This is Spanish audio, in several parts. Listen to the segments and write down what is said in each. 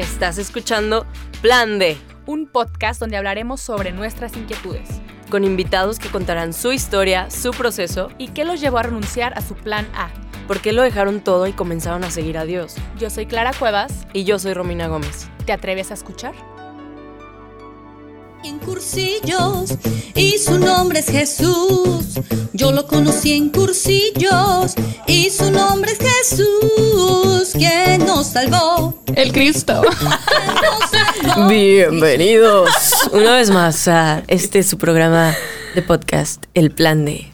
Estás escuchando Plan D, un podcast donde hablaremos sobre nuestras inquietudes con invitados que contarán su historia, su proceso y qué los llevó a renunciar a su plan A. por qué lo dejaron todo y comenzaron a seguir a Dios. Yo soy Clara Cuevas. Y yo soy Romina Gómez. ¿Te atreves a escuchar? En cursillos y su nombre es Jesús. Yo lo conocí en cursillos y su nombre es Jesús, quien nos salvó. El Cristo. Bienvenidos una vez más a este su programa de podcast, El Plan D.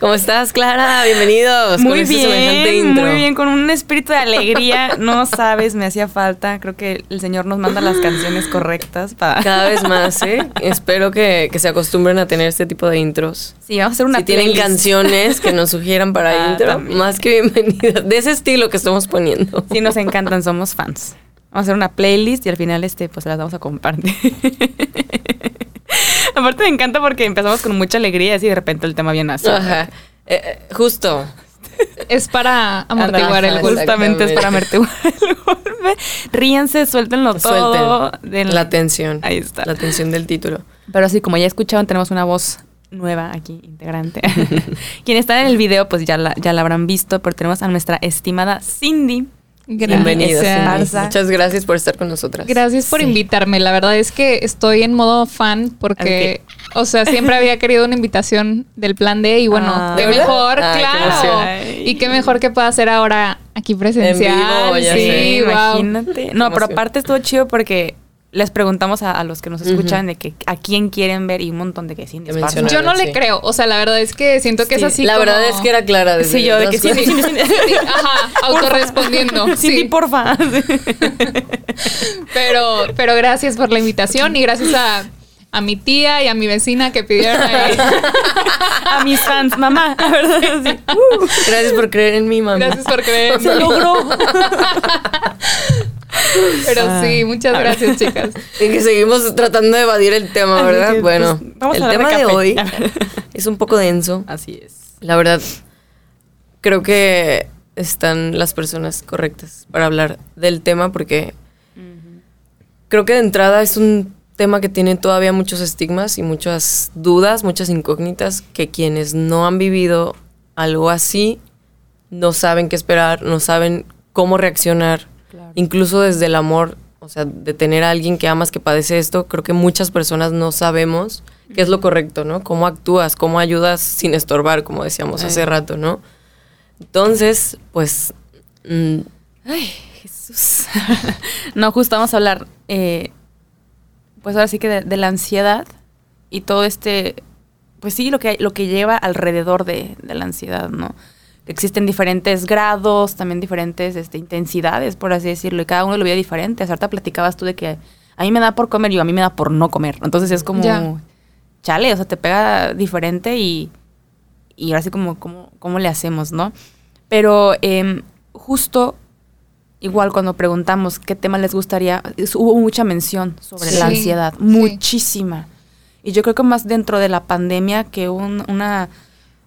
¿Cómo estás, Clara? Bienvenidos. Muy con este bien, intro. muy bien, con un espíritu de alegría. No sabes, me hacía falta. Creo que el Señor nos manda las canciones correctas para... Cada vez más, ¿eh? Espero que, que se acostumbren a tener este tipo de intros. Sí, vamos a hacer una si tienen playlist. canciones que nos sugieran para Ah, intro, también. más que bienvenidas. De ese estilo que estamos poniendo. Sí, nos encantan, somos fans. Vamos a hacer una playlist y al final este, pues las vamos a compartir. Aparte me encanta porque empezamos con mucha alegría y así de repente el tema viene así. Ajá. Eh, eh, justo. Es para amortiguar Ajá, el golpe. Justamente es para amortiguar el golpe. Ríanse, suéltenlo todo. Suelten la tensión. Ahí está. La tensión del título. Pero sí, como ya escucharon, tenemos una voz nueva aquí, integrante. Quien está en el video, pues ya la, ya la habrán visto, pero tenemos a nuestra estimada Cindy. Bienvenida. Gracias. Cindy. Muchas gracias por estar con nosotras. Gracias por Sí. invitarme. La verdad es que estoy en modo fan porque, o sea, siempre había querido una invitación del plan D y bueno, Ah. qué mejor, Ay, claro. Y qué mejor que pueda hacer ahora aquí presencial. vivo, ya sí, sé. wow. Imagínate. No, pero aparte estuvo chido porque les preguntamos a, a los que nos escuchan de que a quién quieren ver y un montón de que mencionaron. Yo no Sí. le creo. O sea, la verdad es que siento que es Sí, así. la como- verdad es que era clara. Desde Sí, yo de que. Sí, ajá, autorrespondiendo. Cindy, sí. porfa. Pero, pero gracias por la invitación y gracias a, a mi tía y a mi vecina que pidieron ahí. a mis fans, mamá, la verdad. sí. Gracias por creer en mí, mami. Gracias por creer. en Se mí. logró. Pero sí, Ay. muchas gracias, chicas. Y que seguimos tratando de evadir el tema, ¿verdad? que, bueno, pues, vamos el a tema de café. hoy es un poco denso. Así es. La verdad, creo que están las personas correctas para hablar del tema porque creo que de entrada es un tema que tiene todavía muchos estigmas y muchas dudas, muchas incógnitas que quienes no han vivido algo así no saben qué esperar, no saben cómo reaccionar, Claro. incluso desde el amor, o sea, de tener a alguien que amas que padece esto, creo que muchas personas no sabemos qué es lo correcto, ¿no? Cómo actúas, cómo ayudas sin estorbar, como decíamos hace rato, ¿no? Entonces, pues, mm, Ay, Jesús. no, justo vamos a hablar, eh, pues ahora sí que de, de la ansiedad y todo este, pues sí, lo que, lo que lleva alrededor de, de la ansiedad, ¿no? Existen diferentes grados, también diferentes este, intensidades, por así decirlo, y cada uno lo ve diferente. Ahorita platicabas tú de que a mí me da por comer y a mí me da por no comer. Entonces es como, Ya. chale, o sea, te pega diferente y, y ahora sí como, como, ¿cómo le hacemos, no? Pero em, justo igual cuando preguntamos qué tema les gustaría, hubo mucha mención sobre la ansiedad, sí. muchísima. Y yo creo que más dentro de la pandemia que un, una,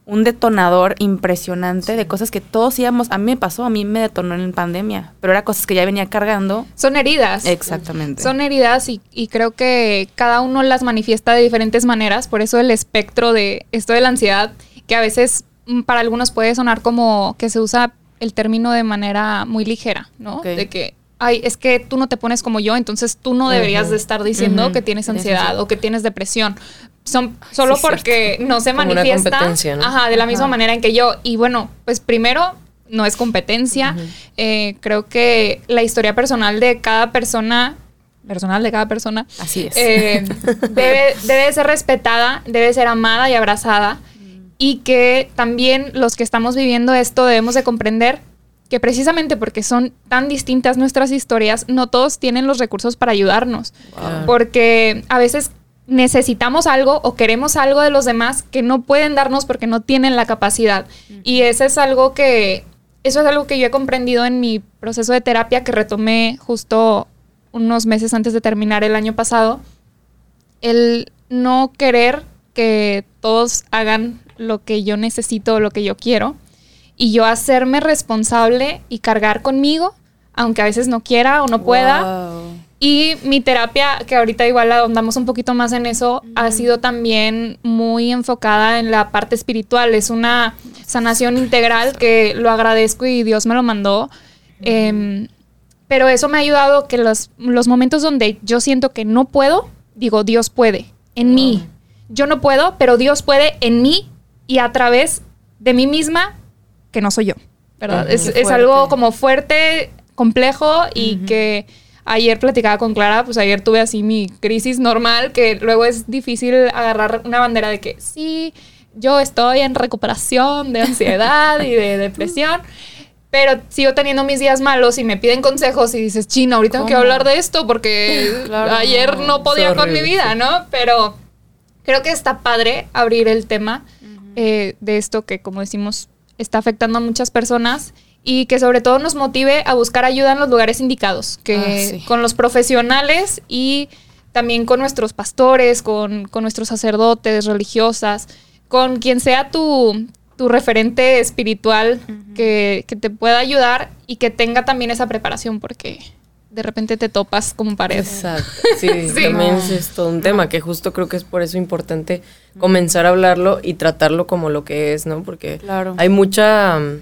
un detonador impresionante de cosas que todos íbamos, a mí me pasó, a mí me detonó en pandemia, pero era cosas que ya venía cargando. Son heridas. Exactamente. Son heridas y, y creo que cada uno las manifiesta de diferentes maneras, por eso el espectro de esto de la ansiedad, que a veces mm, para algunos puede sonar como que se usa el término de manera muy ligera, ¿no? De que, ay, es que tú no te pones como yo, entonces tú no deberías de estar diciendo que tienes ansiedad o que tienes depresión. Son solo sí, porque no se Como manifiesta. ¿no? Ajá, de la misma manera en que yo. Y bueno, pues primero no es competencia. Eh, creo que la historia personal de cada persona, personal de cada persona, Así es. eh, debe, debe ser respetada, debe ser amada y abrazada. Y que también los que estamos viviendo esto debemos de comprender que precisamente porque son tan distintas nuestras historias, no todos tienen los recursos para ayudarnos. Porque a veces necesitamos algo o queremos algo de los demás que no pueden darnos porque no tienen la capacidad. Y eso es algo que, eso es algo que yo he comprendido en mi proceso de terapia que retomé justo unos meses antes de terminar el año pasado. El no querer que todos hagan lo que yo necesito lo que yo quiero y yo hacerme responsable y cargar conmigo aunque a veces no quiera o no pueda. Wow. Y mi terapia, que ahorita igual ahondamos un poquito más en eso, ha sido también muy enfocada en la parte espiritual. Es una sanación integral que lo agradezco y Dios me lo mandó. Em, pero eso me ha ayudado que los, los momentos donde yo siento que no puedo, digo, Dios puede en mí. Yo no puedo, pero Dios puede en mí y a través de mí misma, que no soy yo. Es, algo como fuerte, complejo y que ayer platicaba con Clara, pues ayer tuve así mi crisis normal, que luego es difícil agarrar una bandera de que sí, yo estoy en recuperación de ansiedad y de depresión. Pero sigo teniendo mis días malos y me piden consejos y dices, chino, ahorita tengo que hablar de esto porque Claro. ayer no podía con mi vida, sí. ¿no? Pero creo que está padre abrir el tema eh, de esto que, como decimos, está afectando a muchas personas y que sobre todo nos motive a buscar ayuda en los lugares indicados, que Ah, sí. con los profesionales y también con nuestros pastores, con, con nuestros sacerdotes, religiosas, con quien sea tu, tu referente espiritual que, que te pueda ayudar y que tenga también esa preparación, porque de repente te topas con pared. Exacto. Sí, Sí. también No. es, es todo un tema que justo creo que es por eso importante comenzar a hablarlo y tratarlo como lo que es, ¿no? Porque Claro. hay mucha mm,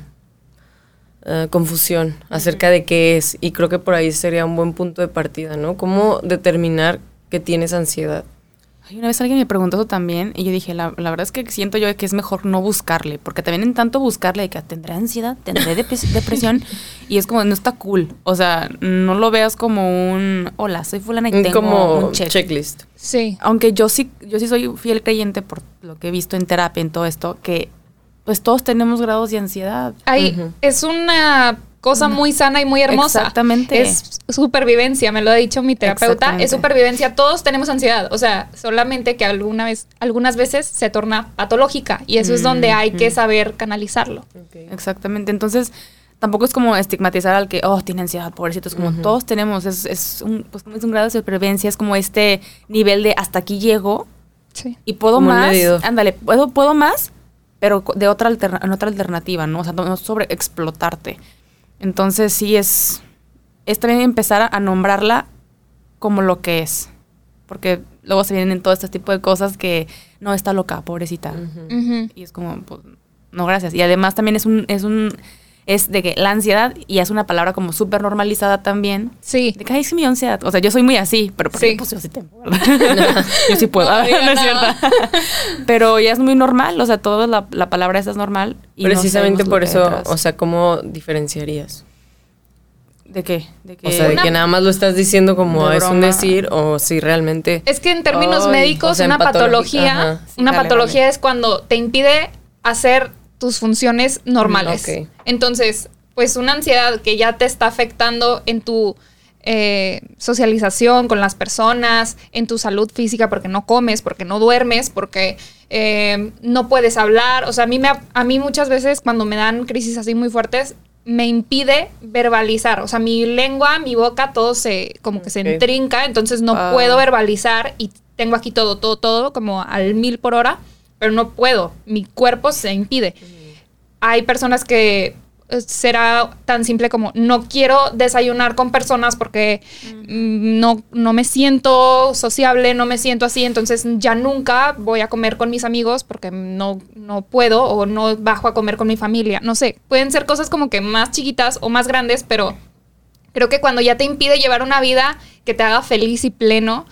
eh, confusión acerca de qué es y creo que por ahí sería un buen punto de partida, ¿no? ¿Cómo determinar que tienes ansiedad? Ay, una vez alguien me preguntó eso también y yo dije, la, la verdad es que siento yo que es mejor no buscarle, porque también en tanto buscarle de que tendré ansiedad, tendré depres- depresión y es como, no está cool. O sea, no lo veas como un, hola, soy fulana y tengo como un check. checklist. Sí. Aunque yo sí, yo sí soy fiel creyente por lo que he visto en terapia, en todo esto, que pues todos tenemos grados de ansiedad. Ahí Ujú. es una cosa muy sana y muy hermosa. Exactamente. Es supervivencia, me lo ha dicho mi terapeuta. Es supervivencia. Todos tenemos ansiedad. O sea, solamente que alguna vez, algunas veces se torna patológica. Y eso es donde hay que saber canalizarlo. Exactamente. Entonces, tampoco es como estigmatizar al que, oh, tiene ansiedad, pobrecito. Es como todos tenemos, es, es, un, pues, es un grado de supervivencia, es como este nivel de hasta aquí llego Sí. y puedo Como más. Ándale, puedo, puedo más, pero de otra, alterna- en otra alternativa, ¿no? O sea, no, no sobre explotarte. Entonces, sí es, es también empezar a, a nombrarla como lo que es. Porque luego se vienen todo este tipo de cosas que no está loca, pobrecita. Y es como, pues, no, gracias. Y además también es un, es un, es de que la ansiedad, y es una palabra como súper normalizada también. Sí. De que, ay, es mi ansiedad. O sea, yo soy muy así, pero porque, Sí. pues yo sí tengo, ¿verdad? yo sí puedo. No, No, es cierto. pero ya es muy normal, o sea, toda la, la palabra esa es normal. Y Precisamente por eso, o sea, ¿cómo diferenciarías? ¿De qué? ¿De qué? O sea, de Una- que nada más lo estás diciendo como es un decir o si realmente... Es que en términos médicos, o sea, en una patología, patología, ajá. Sí, una dale, patología dale. es cuando te impide hacer tus funciones normales. Mm. Entonces, pues una ansiedad que ya te está afectando en tu eh, socialización con las personas, en tu salud física, porque no comes, porque no duermes, porque eh, no puedes hablar. O sea, a mí, me, a mí muchas veces cuando me dan crisis así muy fuertes, me impide verbalizar. O sea, mi lengua, mi boca, todo se como que se entrinca, entonces no Ah. puedo verbalizar y tengo aquí todo, todo, todo como al mil por hora, pero no puedo. Mi cuerpo se impide. Hay personas que eh, será tan simple como no quiero desayunar con personas porque mm, no, no me siento sociable, no me siento así, entonces ya nunca voy a comer con mis amigos porque no, no puedo o no bajo a comer con mi familia. No sé, pueden ser cosas como que más chiquitas o más grandes, pero creo que cuando ya te impide llevar una vida que te haga feliz y pleno,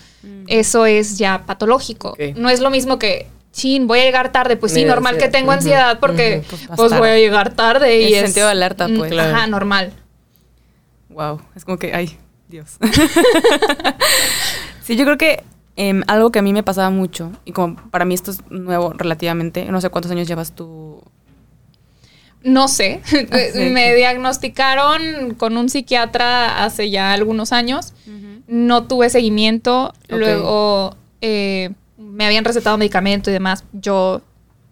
eso es ya patológico. No es lo mismo que, chin, voy a llegar tarde. Pues sí, Mira, normal que tengo ansiedad porque. Pues, pues, voy a llegar tarde y El es... sentido de alerta, mm, pues. Ajá, Claro. normal. Wow, es como que, ay, Dios. sí, yo creo que em, algo que a mí me pasaba mucho, y como para mí esto es nuevo relativamente, no sé cuántos años llevas tú. No sé, sí. me diagnosticaron con un psiquiatra hace ya algunos años. No tuve seguimiento. Luego eh, me habían recetado medicamento y demás. Yo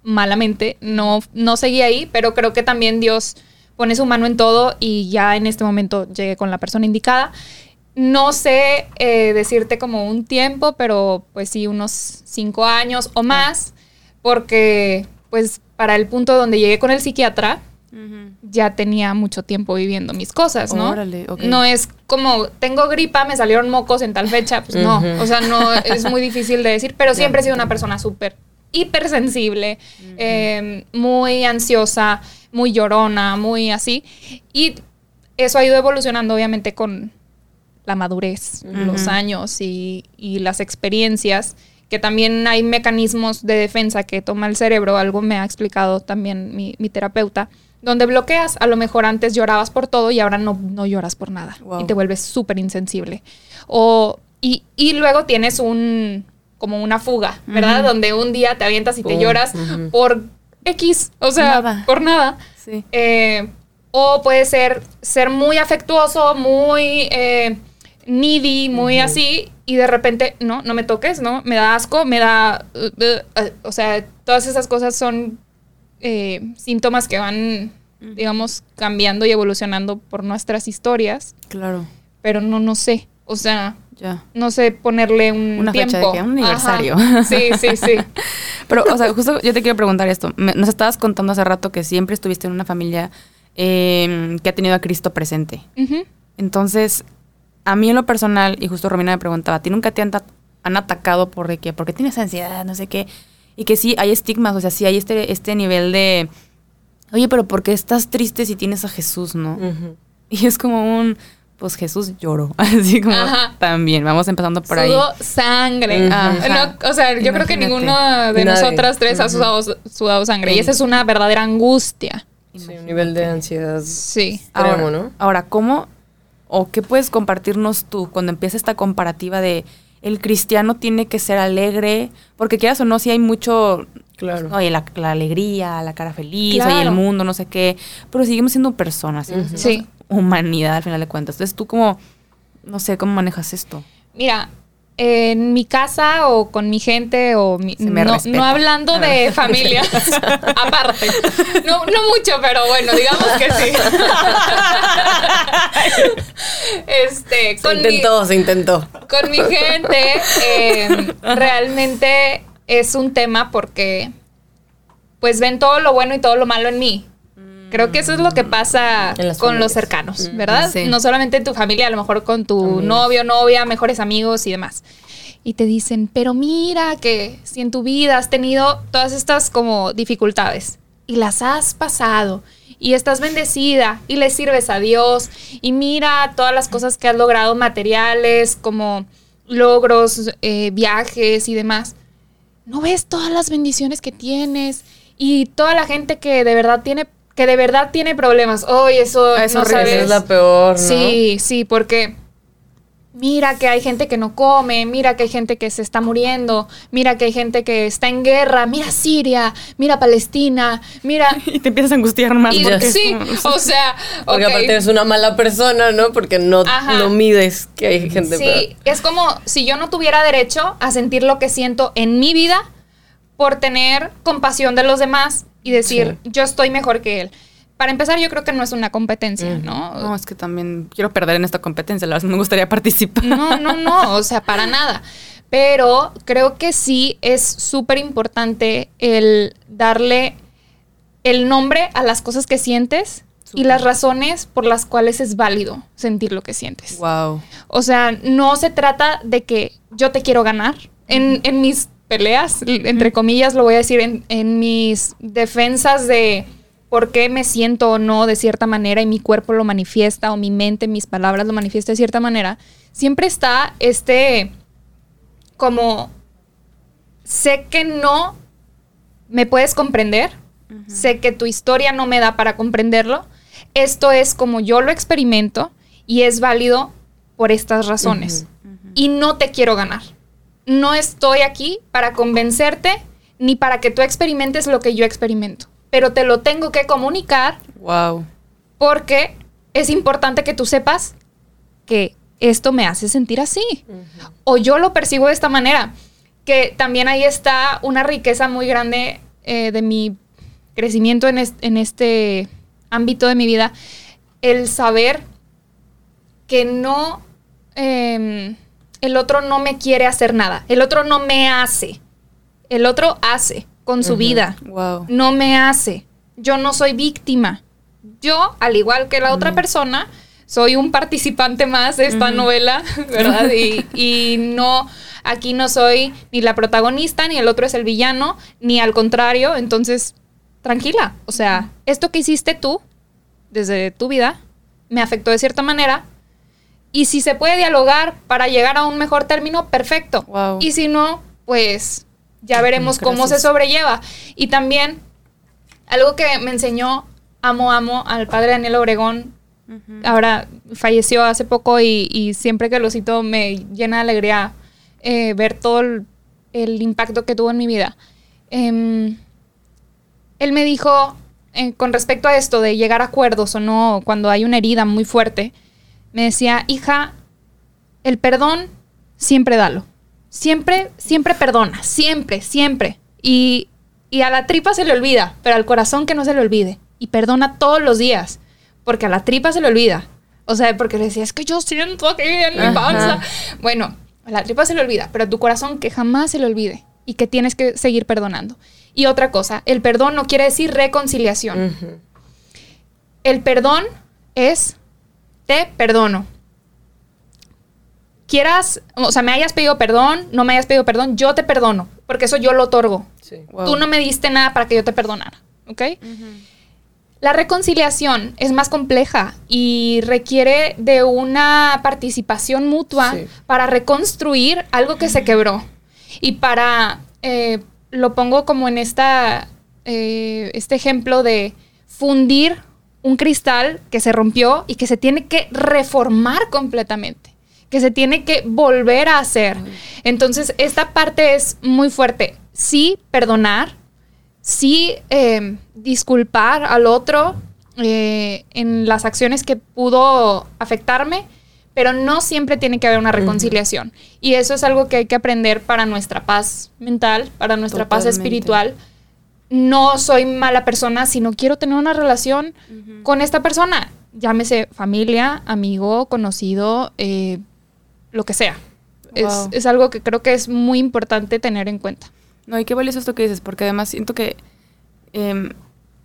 malamente no, no seguí ahí, pero creo que también Dios pone su mano en todo y ya en este momento llegué con la persona indicada. No sé eh, decirte como un tiempo, pero pues sí, unos cinco años o más, porque pues para el punto donde llegué con el psiquiatra, ya tenía mucho tiempo viviendo mis cosas, ¿no? Órale, ok. No es como, tengo gripa, me salieron mocos en tal fecha, pues no. O sea, no, es muy difícil de decir, pero siempre he sido una persona súper hipersensible, eh, muy ansiosa, muy llorona, muy así. Y eso ha ido evolucionando obviamente con la madurez, los años y, y las experiencias, que también hay mecanismos de defensa que toma el cerebro, algo me ha explicado también mi, mi terapeuta, donde bloqueas, a lo mejor antes llorabas por todo y ahora no, no lloras por nada Wow. y te vuelves súper insensible. O, y, y luego tienes un, como una fuga, ¿verdad? Donde un día te avientas y te lloras por X, o sea, Nada. por nada. Sí. Eh, o puede ser ser muy afectuoso, muy eh, needy, muy así, y de repente, no, no me toques, ¿no? Me da asco, me da... uh, uh, uh, o sea, todas esas cosas son eh, síntomas que van, digamos, cambiando y evolucionando por nuestras historias, Claro, pero no, no sé. O sea, ya. no sé ponerle un Una fecha de que, un aniversario. Ajá. Sí, sí, sí. Pero, o sea, justo yo te quiero preguntar esto. Me- nos estabas contando hace rato que siempre estuviste en una familia eh, que ha tenido a Cristo presente. Entonces, a mí en lo personal, y justo Romina me preguntaba, ¿a ti nunca te han, han atacado por de que, porque tienes ansiedad, no sé qué? Y que sí, hay estigmas, o sea, sí hay este, este nivel de, oye, pero ¿por qué estás triste si tienes a Jesús, no? Y es como un, pues Jesús lloró, así como Ajá. también, vamos empezando por ahí. Sudó sangre. No, o sea, yo creo que Imagínate. ninguno de Nadie. nosotras tres ha sudado, sudado sangre. Y esa es una verdadera angustia. Sí, un nivel de ansiedad Sí. extremo, Ahora, ¿no? ahora, ¿cómo o qué puedes compartirnos tú cuando empieza esta comparativa de el cristiano tiene que ser alegre? Porque quieras o no, si hay mucho, Claro. oye, la, la alegría, la cara feliz, oye, el mundo, no sé qué, pero seguimos siendo personas, Sí. humanidad al final de cuentas. Entonces, tú como, no sé, ¿cómo manejas esto? Mira, en mi casa o con mi gente o mi- no, hablando de familia, aparte. No, no mucho, pero bueno, digamos que sí. este, Se con mi- intentó, se intentó. con mi gente eh, realmente es un tema porque pues ven todo lo bueno y todo lo malo en mí. Creo que eso es lo que pasa con familias. los cercanos, Mm, ¿verdad? sí. No solamente en tu familia, a lo mejor con tu Amigos. novio, novia, mejores amigos y demás. Y te dicen, pero mira que si en tu vida has tenido todas estas como dificultades y las has pasado y estás bendecida y le sirves a Dios y mira todas las cosas que has logrado materiales como logros, eh, viajes y demás. ¿No ves todas las bendiciones que tienes y toda la gente que de verdad tiene que de verdad tiene problemas? Oye, eso Ah, es no sabes. es la peor, ¿no? Sí, sí, porque mira que hay gente que no come, mira que hay gente que se está muriendo, mira que hay gente que está en guerra, mira Siria, mira Palestina, mira... Y te empiezas a angustiar más. Y, porque sí, o sea, Porque aparte eres una mala persona, ¿no? Porque no, no mides que hay gente Sí, peor. es como si yo no tuviera derecho a sentir lo que siento en mi vida por tener compasión de los demás y decir, yo estoy mejor que él. Para empezar, yo creo que no es una competencia, ¿no? No, es que también quiero perder en esta competencia, la verdad me gustaría participar. No, no, no, o sea, para nada. Pero creo que sí es súper importante el darle el nombre a las cosas que sientes y las razones por las cuales es válido sentir lo que sientes. Wow. O sea, no se trata de que yo te quiero ganar. En, en mis peleas, entre comillas, lo voy a decir, en, en mis defensas de por qué me siento o no de cierta manera y mi cuerpo lo manifiesta o mi mente, mis palabras lo manifiesta de cierta manera, siempre está este como sé que no me puedes comprender, sé que tu historia no me da para comprenderlo, esto es como yo lo experimento y es válido por estas razones. Y no te quiero ganar. No estoy aquí para convencerte ni para que tú experimentes lo que yo experimento. Pero te lo tengo que comunicar Wow. porque es importante que tú sepas que esto me hace sentir así. O yo lo percibo de esta manera. Que también ahí está una riqueza muy grande eh, de mi crecimiento en, es- en este ámbito de mi vida. El saber que no... em, el otro no me quiere hacer nada. El otro no me hace. El otro hace con su vida Wow. no me hace. Yo no soy víctima. yo, al igual que la otra persona, soy un participante más de esta novela, ¿verdad? Y, y no, aquí no soy ni la protagonista, ni el otro es el villano, ni al contrario, entonces, tranquila, o sea, esto que hiciste tú, desde tu vida, me afectó de cierta manera, y si se puede dialogar para llegar a un mejor término, perfecto. Wow. Y si no, pues ya veremos cómo se sobrelleva. Y también algo que me enseñó, amo, amo al padre Daniel Obregón. Ahora falleció hace poco y, y siempre que lo cito me llena de alegría eh, ver todo el, el impacto que tuvo en mi vida. Em, él me dijo, eh, con respecto a esto de llegar a acuerdos o no, cuando hay una herida muy fuerte, me decía, hija, el perdón siempre dalo. Siempre, siempre perdona, siempre, siempre. Y, y a la tripa se le olvida, pero al corazón que no se le olvide. Y perdona todos los días, porque a la tripa se le olvida. O sea, porque le decía, es que yo siento aquí en mi panza. Bueno, a la tripa se le olvida, pero a tu corazón que jamás se le olvide y que tienes que seguir perdonando. Y otra cosa, el perdón no quiere decir reconciliación. El perdón es te perdono. Quieras, o sea, me hayas pedido perdón, no me hayas pedido perdón, yo te perdono, porque eso yo lo otorgo. Sí. Wow. Tú no me diste nada para que yo te perdonara, ¿ok? La reconciliación es más compleja y requiere de una participación mutua Sí. para reconstruir algo que se quebró. Y para, eh, lo pongo como en esta, eh, este ejemplo de fundir un cristal que se rompió y que se tiene que reformar completamente, que se tiene que volver a hacer. Entonces, esta parte es muy fuerte. Sí, perdonar, sí eh, disculpar al otro eh, en las acciones que pudo afectarme, pero no siempre tiene que haber una reconciliación. Y eso es algo que hay que aprender para nuestra paz mental, para nuestra paz espiritual. No soy mala persona, sino quiero tener una relación con esta persona. Llámese familia, amigo, conocido, eh, lo que sea. Es, Wow. es algo que creo que es muy importante tener en cuenta. No, y qué valioso esto que dices, porque además siento que, em,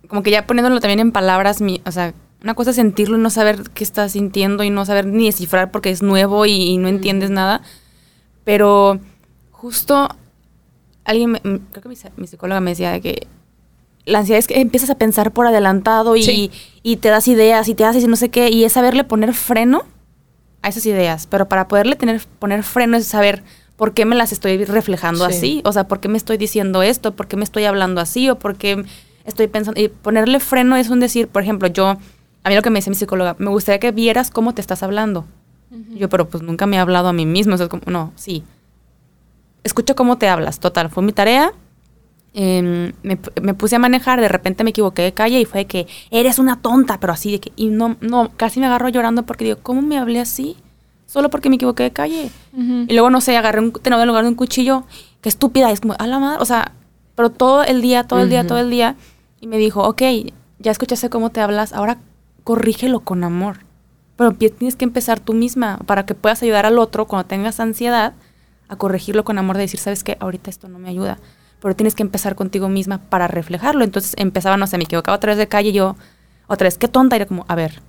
como que ya poniéndolo también en palabras, mi, o sea, una cosa es sentirlo y no saber qué estás sintiendo y no saber ni descifrar porque es nuevo y, y no entiendes nada. Pero justo alguien, me- mm, creo que mi, mi psicóloga me decía de que la ansiedad es que empiezas a pensar por adelantado y, Sí. y te das ideas y te haces y no sé qué, y es saberle poner freno a esas ideas. Pero para poderle tener, poner freno es saber por qué me las estoy reflejando Sí. así. O sea, por qué me estoy diciendo esto, por qué me estoy hablando así, o por qué estoy pensando. Y ponerle freno es un decir, por ejemplo, yo, a mí lo que me dice mi psicóloga, me gustaría que vieras cómo te estás hablando. Yo, pero pues nunca me he hablado a mí mismo. O sea, es como, no, sí. Escucha cómo te hablas. Total, fue mi tarea. Em, me, pu- me puse a manejar, de repente me equivoqué de calle y fue de que eres una tonta, pero así de que, y no, no, casi me agarro llorando porque digo, ¿cómo me hablé así? Solo porque me equivoqué de calle. Y luego, no sé, agarré un tenedor en lugar de un cuchillo, qué estúpida, es como, a la madre, o sea, pero todo el día, todo el día, todo el día, y me dijo, ok, ya escuchaste cómo te hablas, ahora corrígelo con amor. Pero tienes que empezar tú misma para que puedas ayudar al otro cuando tengas ansiedad a corregirlo con amor, de decir, ¿sabes qué? Ahorita esto no me ayuda. Pero tienes que empezar contigo misma para reflejarlo. Entonces empezaba, no sé, me equivocaba otra vez de calle yo, otra vez, qué tonta. Era como, a ver,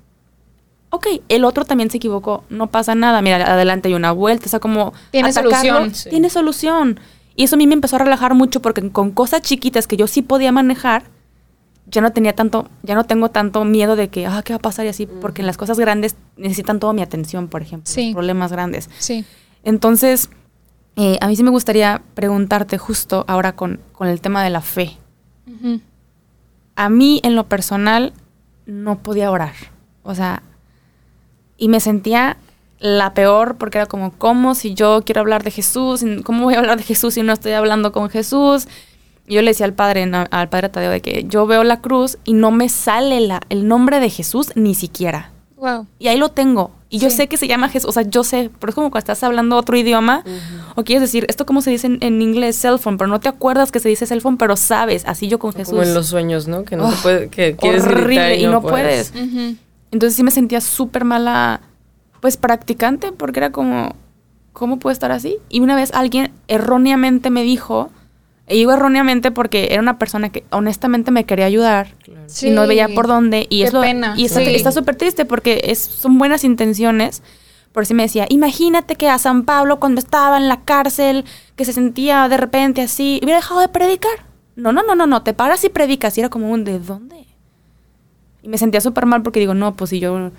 ok, el otro también se equivocó, no pasa nada, mira, adelante hay una vuelta, o sea, como... Tiene atacarlo, solución. Sí. Tiene solución. Y eso a mí me empezó a relajar mucho porque con cosas chiquitas que yo sí podía manejar, ya no tenía tanto, ya no tengo tanto miedo de que, ah, ¿qué va a pasar? Y así, porque en las cosas grandes necesitan toda mi atención, por ejemplo, Sí. los problemas grandes. Sí. Entonces, eh, a mí sí me gustaría preguntarte justo ahora con, con el tema de la fe. A mí, en lo personal, no podía orar. O sea, y me sentía la peor porque era como, ¿cómo si yo quiero hablar de Jesús? ¿Cómo voy a hablar de Jesús si no estoy hablando con Jesús? Y yo le decía al padre, no, al padre Tadeo, de que yo veo la cruz y no me sale la, el nombre de Jesús ni siquiera. Wow. Y ahí lo tengo. Y yo Sí. sé que se llama Jesús. O sea, yo sé. Pero es como cuando estás hablando otro idioma. O quieres decir, esto como se dice en, en inglés, cell phone. Pero no te acuerdas que se dice cell phone, pero sabes. Así yo con Jesús. Como en los sueños, ¿no? Que no Oh, se puede, que quieres gritar horrible y no, puedes. Ujú. Entonces sí me sentía súper mala, pues practicante, porque era como, ¿cómo puedo estar así? Y una vez alguien erróneamente me dijo, E digo erróneamente porque era una persona que honestamente me quería ayudar Sí. y no veía por dónde. Y Qué es lo- pena. Y está Sí. está súper triste porque es, son buenas intenciones. Por si me decía, imagínate que a San Pablo cuando estaba en la cárcel, que se sentía de repente así, hubiera dejado de predicar. No, no, no, no, no, te paras y predicas. Y era como un, ¿de dónde? Y me sentía súper mal porque digo, no, pues si yo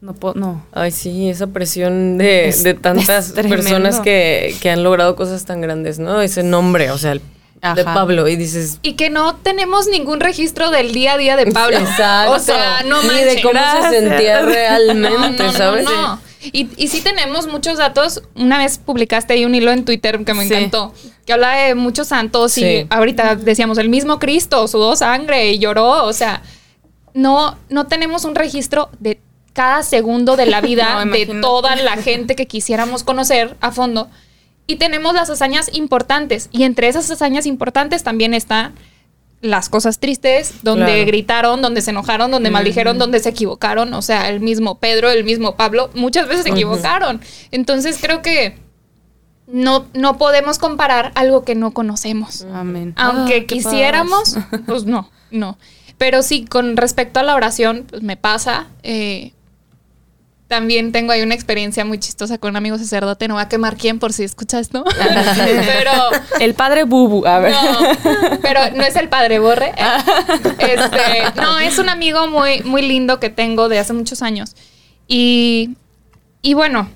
no puedo, no. Ay, sí, esa presión de, Es- de tantas personas que, que han logrado cosas tan grandes, ¿no? Ese nombre, o sea, el- de. Pablo, y dices, Y que no tenemos ningún registro del día a día de Pablo. Exacto. O sea, no Ni manches. de cómo Gracias. se sentía realmente, no, no, ¿sabes? no. Y, y sí tenemos muchos datos. Una vez publicaste ahí un hilo en Twitter que me Sí. encantó, que habla de muchos santos y ahorita decíamos el mismo Cristo sudó sangre y lloró. O sea, no, no tenemos un registro de cada segundo de la vida No, de toda la gente que quisiéramos conocer a fondo. Y tenemos las hazañas importantes. Y entre esas hazañas importantes también están las cosas tristes, donde Claro. gritaron, donde se enojaron, donde maldijeron, donde se equivocaron. O sea, el mismo Pedro, el mismo Pablo, muchas veces se equivocaron. Entonces creo que no, no podemos comparar algo que no conocemos. Amén. Aunque Ah, quisiéramos, paz. pues no, no. Pero sí, con respecto a la oración, pues me pasa. eh, también tengo ahí una experiencia muy chistosa con un amigo sacerdote. No voy a quemar quién por si escuchas esto. pero El padre Bubu, a ver. no, pero no es el padre Borre. Este, no, es un amigo muy, muy lindo que tengo de hace muchos años. Y, y bueno,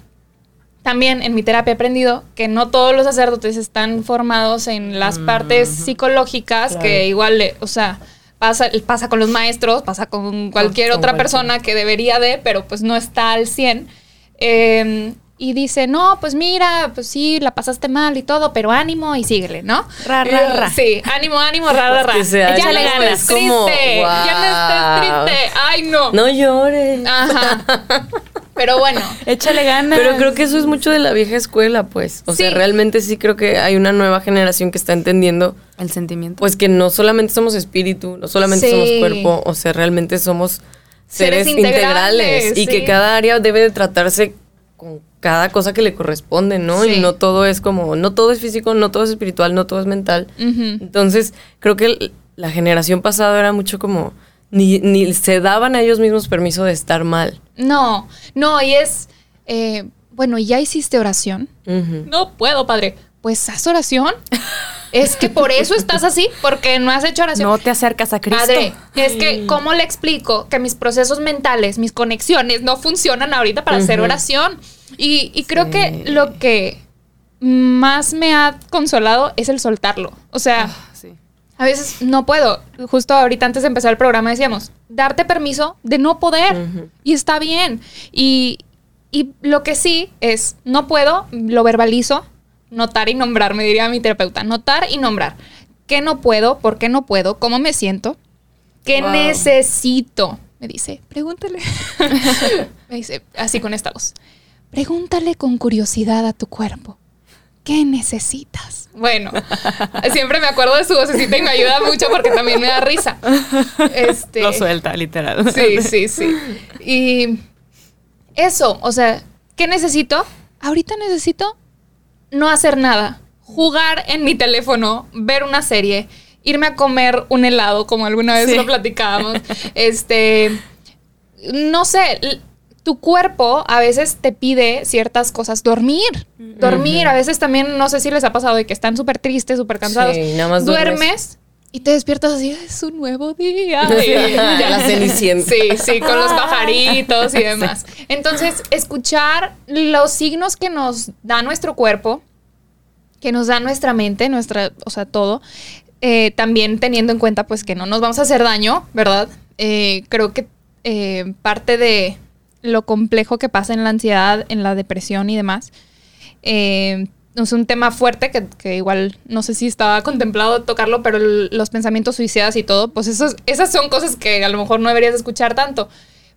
también en mi terapia he aprendido que no todos los sacerdotes están formados en las partes psicológicas, que igual, le- o sea, pasa, pasa con los maestros, pasa con cualquier con otra persona que debería de, pero pues no está al 100. Eh, y dice, no, pues mira, pues sí, la pasaste mal y todo, pero ánimo y síguele, ¿no? Ra, ra, Eh, ra. Sí, ánimo, ánimo, ra, ra, ra. Que se Ya ánimo le ganas, triste, como, ya no estés triste. Ay, no. No llores. Ajá. Pero bueno, Échale ganas. Pero creo que eso es mucho de la vieja escuela, pues. O sea, realmente sí creo que hay una nueva generación que está entendiendo, El sentimiento. pues que no solamente somos espíritu, no solamente Sí. somos cuerpo, o sea, realmente somos Seres seres, integrales, integrales, y sí. que cada área debe de tratarse con cada cosa que le corresponde, ¿no? Sí. Y no todo es como, no todo es físico, no todo es espiritual, no todo es mental. Entonces, creo que la generación pasada era mucho como, ni, ni se daban a ellos mismos permiso de estar mal. no, no, y es, eh, bueno, ¿ya hiciste oración? No puedo, padre. Pues haz oración. Es que por eso estás así, porque no has hecho oración. no te acercas a Cristo. Padre, es que, ¿cómo le explico que mis procesos mentales, mis conexiones no funcionan ahorita para hacer oración? Y, y creo Sí. que lo que más me ha consolado es el soltarlo. O sea, Ah, sí. a veces no puedo. Justo ahorita antes de empezar el programa decíamos, darte permiso de no poder. Y está bien. Y, y lo que sí es, no puedo, lo verbalizo, notar y nombrar, me diría mi terapeuta, notar y nombrar. ¿Qué no puedo? ¿Por qué no puedo? ¿Cómo me siento? ¿Qué Wow. necesito? Me dice, pregúntale. me dice, así con esta voz. Pregúntale con curiosidad a tu cuerpo. ¿Qué necesitas? Bueno, siempre me acuerdo de su vocecita y me ayuda mucho porque también me da risa. Este, Lo suelta, literal. Sí, sí, sí. Y eso, o sea, ¿qué necesito? Ahorita necesito no hacer nada. Jugar en mi teléfono, ver una serie, irme a comer un helado, como alguna vez Sí. lo platicábamos. Este, no sé, tu cuerpo a veces te pide ciertas cosas. Dormir, dormir. A veces también, no sé si les ha pasado de que están súper tristes, súper cansados. Sí, nada más duermes. duermes. Y te despiertas así, es un nuevo día. Sí, Y ya. la Cenicienta. Sí, sí, con los pajaritos y demás. Entonces, escuchar los signos que nos da nuestro cuerpo, que nos da nuestra mente, nuestra, o sea, todo, eh, también teniendo en cuenta pues que no nos vamos a hacer daño, ¿verdad? Eh, creo que eh, parte de lo complejo que pasa en la ansiedad, en la depresión y demás, eh, es un tema fuerte que, que igual no sé si estaba contemplado tocarlo, pero el- los pensamientos suicidas y todo, pues esos, esas son cosas que a lo mejor no deberías escuchar tanto,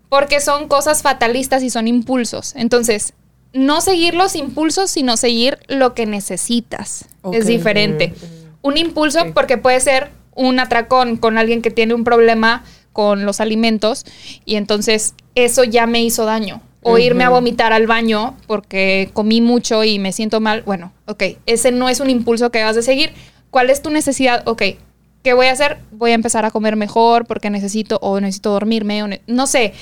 porque son cosas fatalistas y son impulsos. Entonces, no seguir los impulsos, sino seguir lo que necesitas. Es diferente. Ujú. Un impulso, porque puede ser un atracón con alguien que tiene un problema con los alimentos y entonces eso ya me hizo daño. O irme a vomitar al baño porque comí mucho y me siento mal. Bueno, ok, ese no es un impulso que vas a seguir. ¿cuál es tu necesidad? Ok, ¿qué voy a hacer? Voy a empezar a comer mejor porque necesito o necesito dormirme o ne- no sé.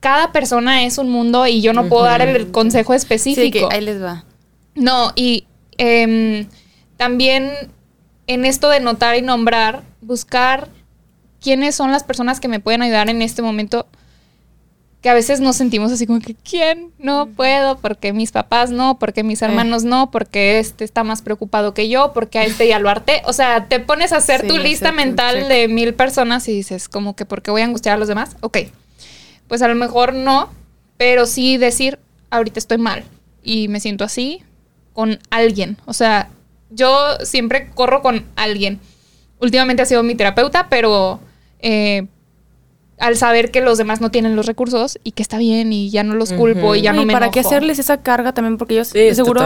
Cada persona es un mundo y yo no puedo dar el consejo Sí, específico. que ahí les va. No, y em, también en esto de notar y nombrar, buscar quiénes son las personas que me pueden ayudar en este momento, que a veces nos sentimos así como que, ¿quién? No puedo, porque mis papás no, porque mis hermanos no, porque este está más preocupado que yo, porque a este ya lo harté. O sea, te pones a hacer Sí, tu lista mental check. de mil personas y dices, como que, ¿por qué voy a angustiar a los demás? Ok, pues a lo mejor no, pero sí decir, ahorita estoy mal y me siento así con alguien. O sea, yo siempre corro con alguien. Últimamente ha sido mi terapeuta, pero eh, al saber que los demás no tienen los recursos y que está bien y ya no los culpo y ya no, y me para qué hacerles esa carga también, porque yo Sí, seguro.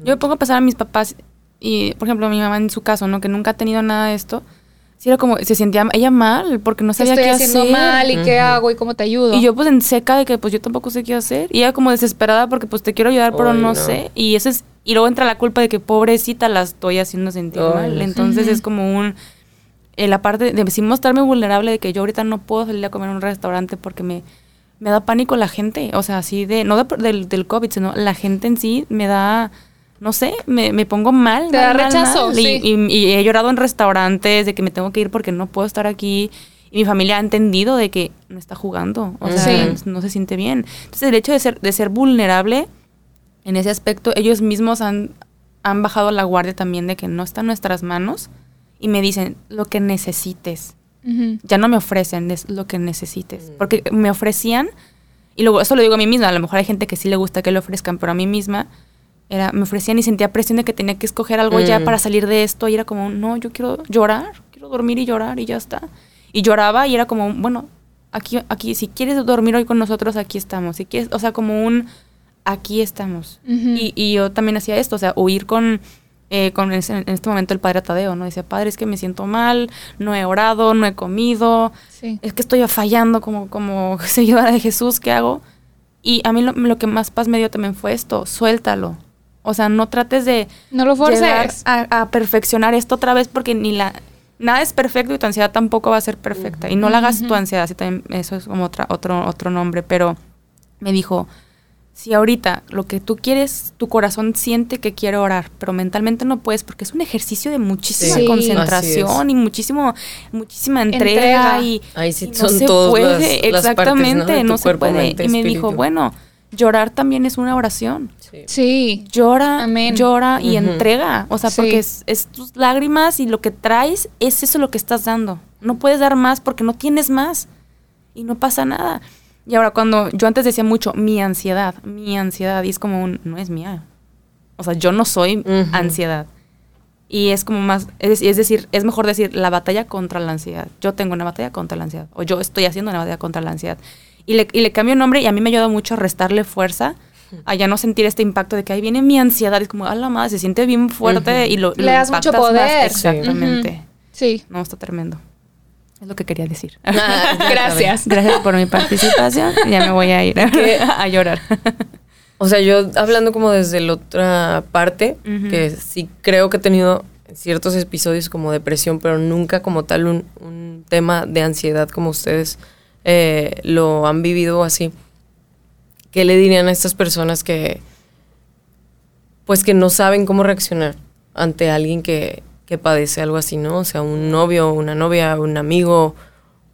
Yo me pongo a pensar a mis papás y, por ejemplo, mi mamá en su caso, ¿no? Que nunca ha tenido nada de esto. Sí, era como, se sentía ella mal porque no ¿Qué sabía estoy qué haciendo hacer. mal y qué hago y cómo te ayudo? Y yo pues en seca de que pues yo tampoco sé qué hacer. Y ella como desesperada porque pues te quiero ayudar, pero no, no. sé. Y eso es, y luego entra la culpa de que pobrecita la estoy haciendo sentir mal. Entonces es como un eh, la parte de sí mostrarme vulnerable de que yo ahorita no puedo salir a comer a un restaurante porque me, me da pánico la gente. O sea, así de, no de- del, del COVID, sino la gente en sí me da, no sé, me, me pongo mal. Te da mal, rechazo, mal. Sí. y, y he llorado en restaurantes de que me tengo que ir porque no puedo estar aquí. Y mi familia ha entendido de que no está jugando. O sea, Sí. no se siente bien. Entonces, el hecho de ser, de ser vulnerable en ese aspecto, ellos mismos han, han bajado la guardia también de que no está en nuestras manos y me dicen lo que necesites. Ujú. Ya no me ofrecen, es lo que necesites. Porque me ofrecían, y luego eso lo digo a mí misma, a lo mejor hay gente que sí le gusta que le ofrezcan, pero a mí misma era, me ofrecían y sentía presión de que tenía que escoger algo ya Mm. para salir de esto y era como, no, yo quiero llorar, quiero dormir y llorar y ya está. Y lloraba y era como, bueno, aquí, aquí, si quieres dormir hoy con nosotros, aquí estamos. Si quieres, o sea, como un, aquí estamos. Ujú. y, y yo también hacía esto, o sea, huir con, eh, con ese- en este momento el padre Tadeo, ¿no? Decía, padre, es que me siento mal, no he orado, no he comido, Sí. es que estoy fallando como, como seguidora de Jesús, ¿qué hago? Y a mí lo, lo que más paz me dio también fue esto, suéltalo. O sea, no trates de No lo forces. a, a perfeccionar esto otra vez porque ni la nada es perfecto y tu ansiedad tampoco va a ser perfecta. Y no la hagas tu ansiedad, así también eso es como otra, otro, otro nombre, pero me dijo, si ahorita lo que tú quieres, tu corazón siente que quiere orar, pero mentalmente no puedes porque es un ejercicio de muchísima Sí. concentración y muchísimo, muchísima entrega, Entrega. y, Ahí sí y son se todas puede, las- las partes, ¿no? exactamente, no, se puede. mente, y me espíritu. dijo, bueno, llorar también es una oración Sí. Sí. llora, Amén. llora y entrega. O sea, Sí. porque es, es tus lágrimas y lo que traes es eso lo que estás dando. No puedes dar más porque no tienes más. Y no pasa nada. Y ahora cuando yo antes decía mucho mi ansiedad, mi ansiedad, y es como un, no es mía. O sea, yo no soy ansiedad. Y es como más, es, es decir, es mejor decir la batalla contra la ansiedad. Yo tengo una batalla contra la ansiedad. O yo estoy haciendo una batalla contra la ansiedad. Y le, y le cambio nombre y a mí me ayuda mucho a restarle fuerza, a ya no sentir este impacto de que ahí viene mi ansiedad. Es como, a la madre, se siente bien fuerte y lo Le lo das mucho impactas más". poder. Exactamente. Sí. No, está tremendo. Es lo que quería decir. Ah, Gracias. Gracias por mi participación. Ya me voy a ir ¿Qué? a llorar. O sea, yo hablando como desde la otra parte, que sí creo que he tenido ciertos episodios como depresión, pero nunca como tal un, un tema de ansiedad como ustedes eh, lo han vivido así. ¿Qué le dirían a estas personas que, pues que no saben cómo reaccionar ante alguien que, que padece algo así, ¿no? O sea, un novio, una novia, un amigo,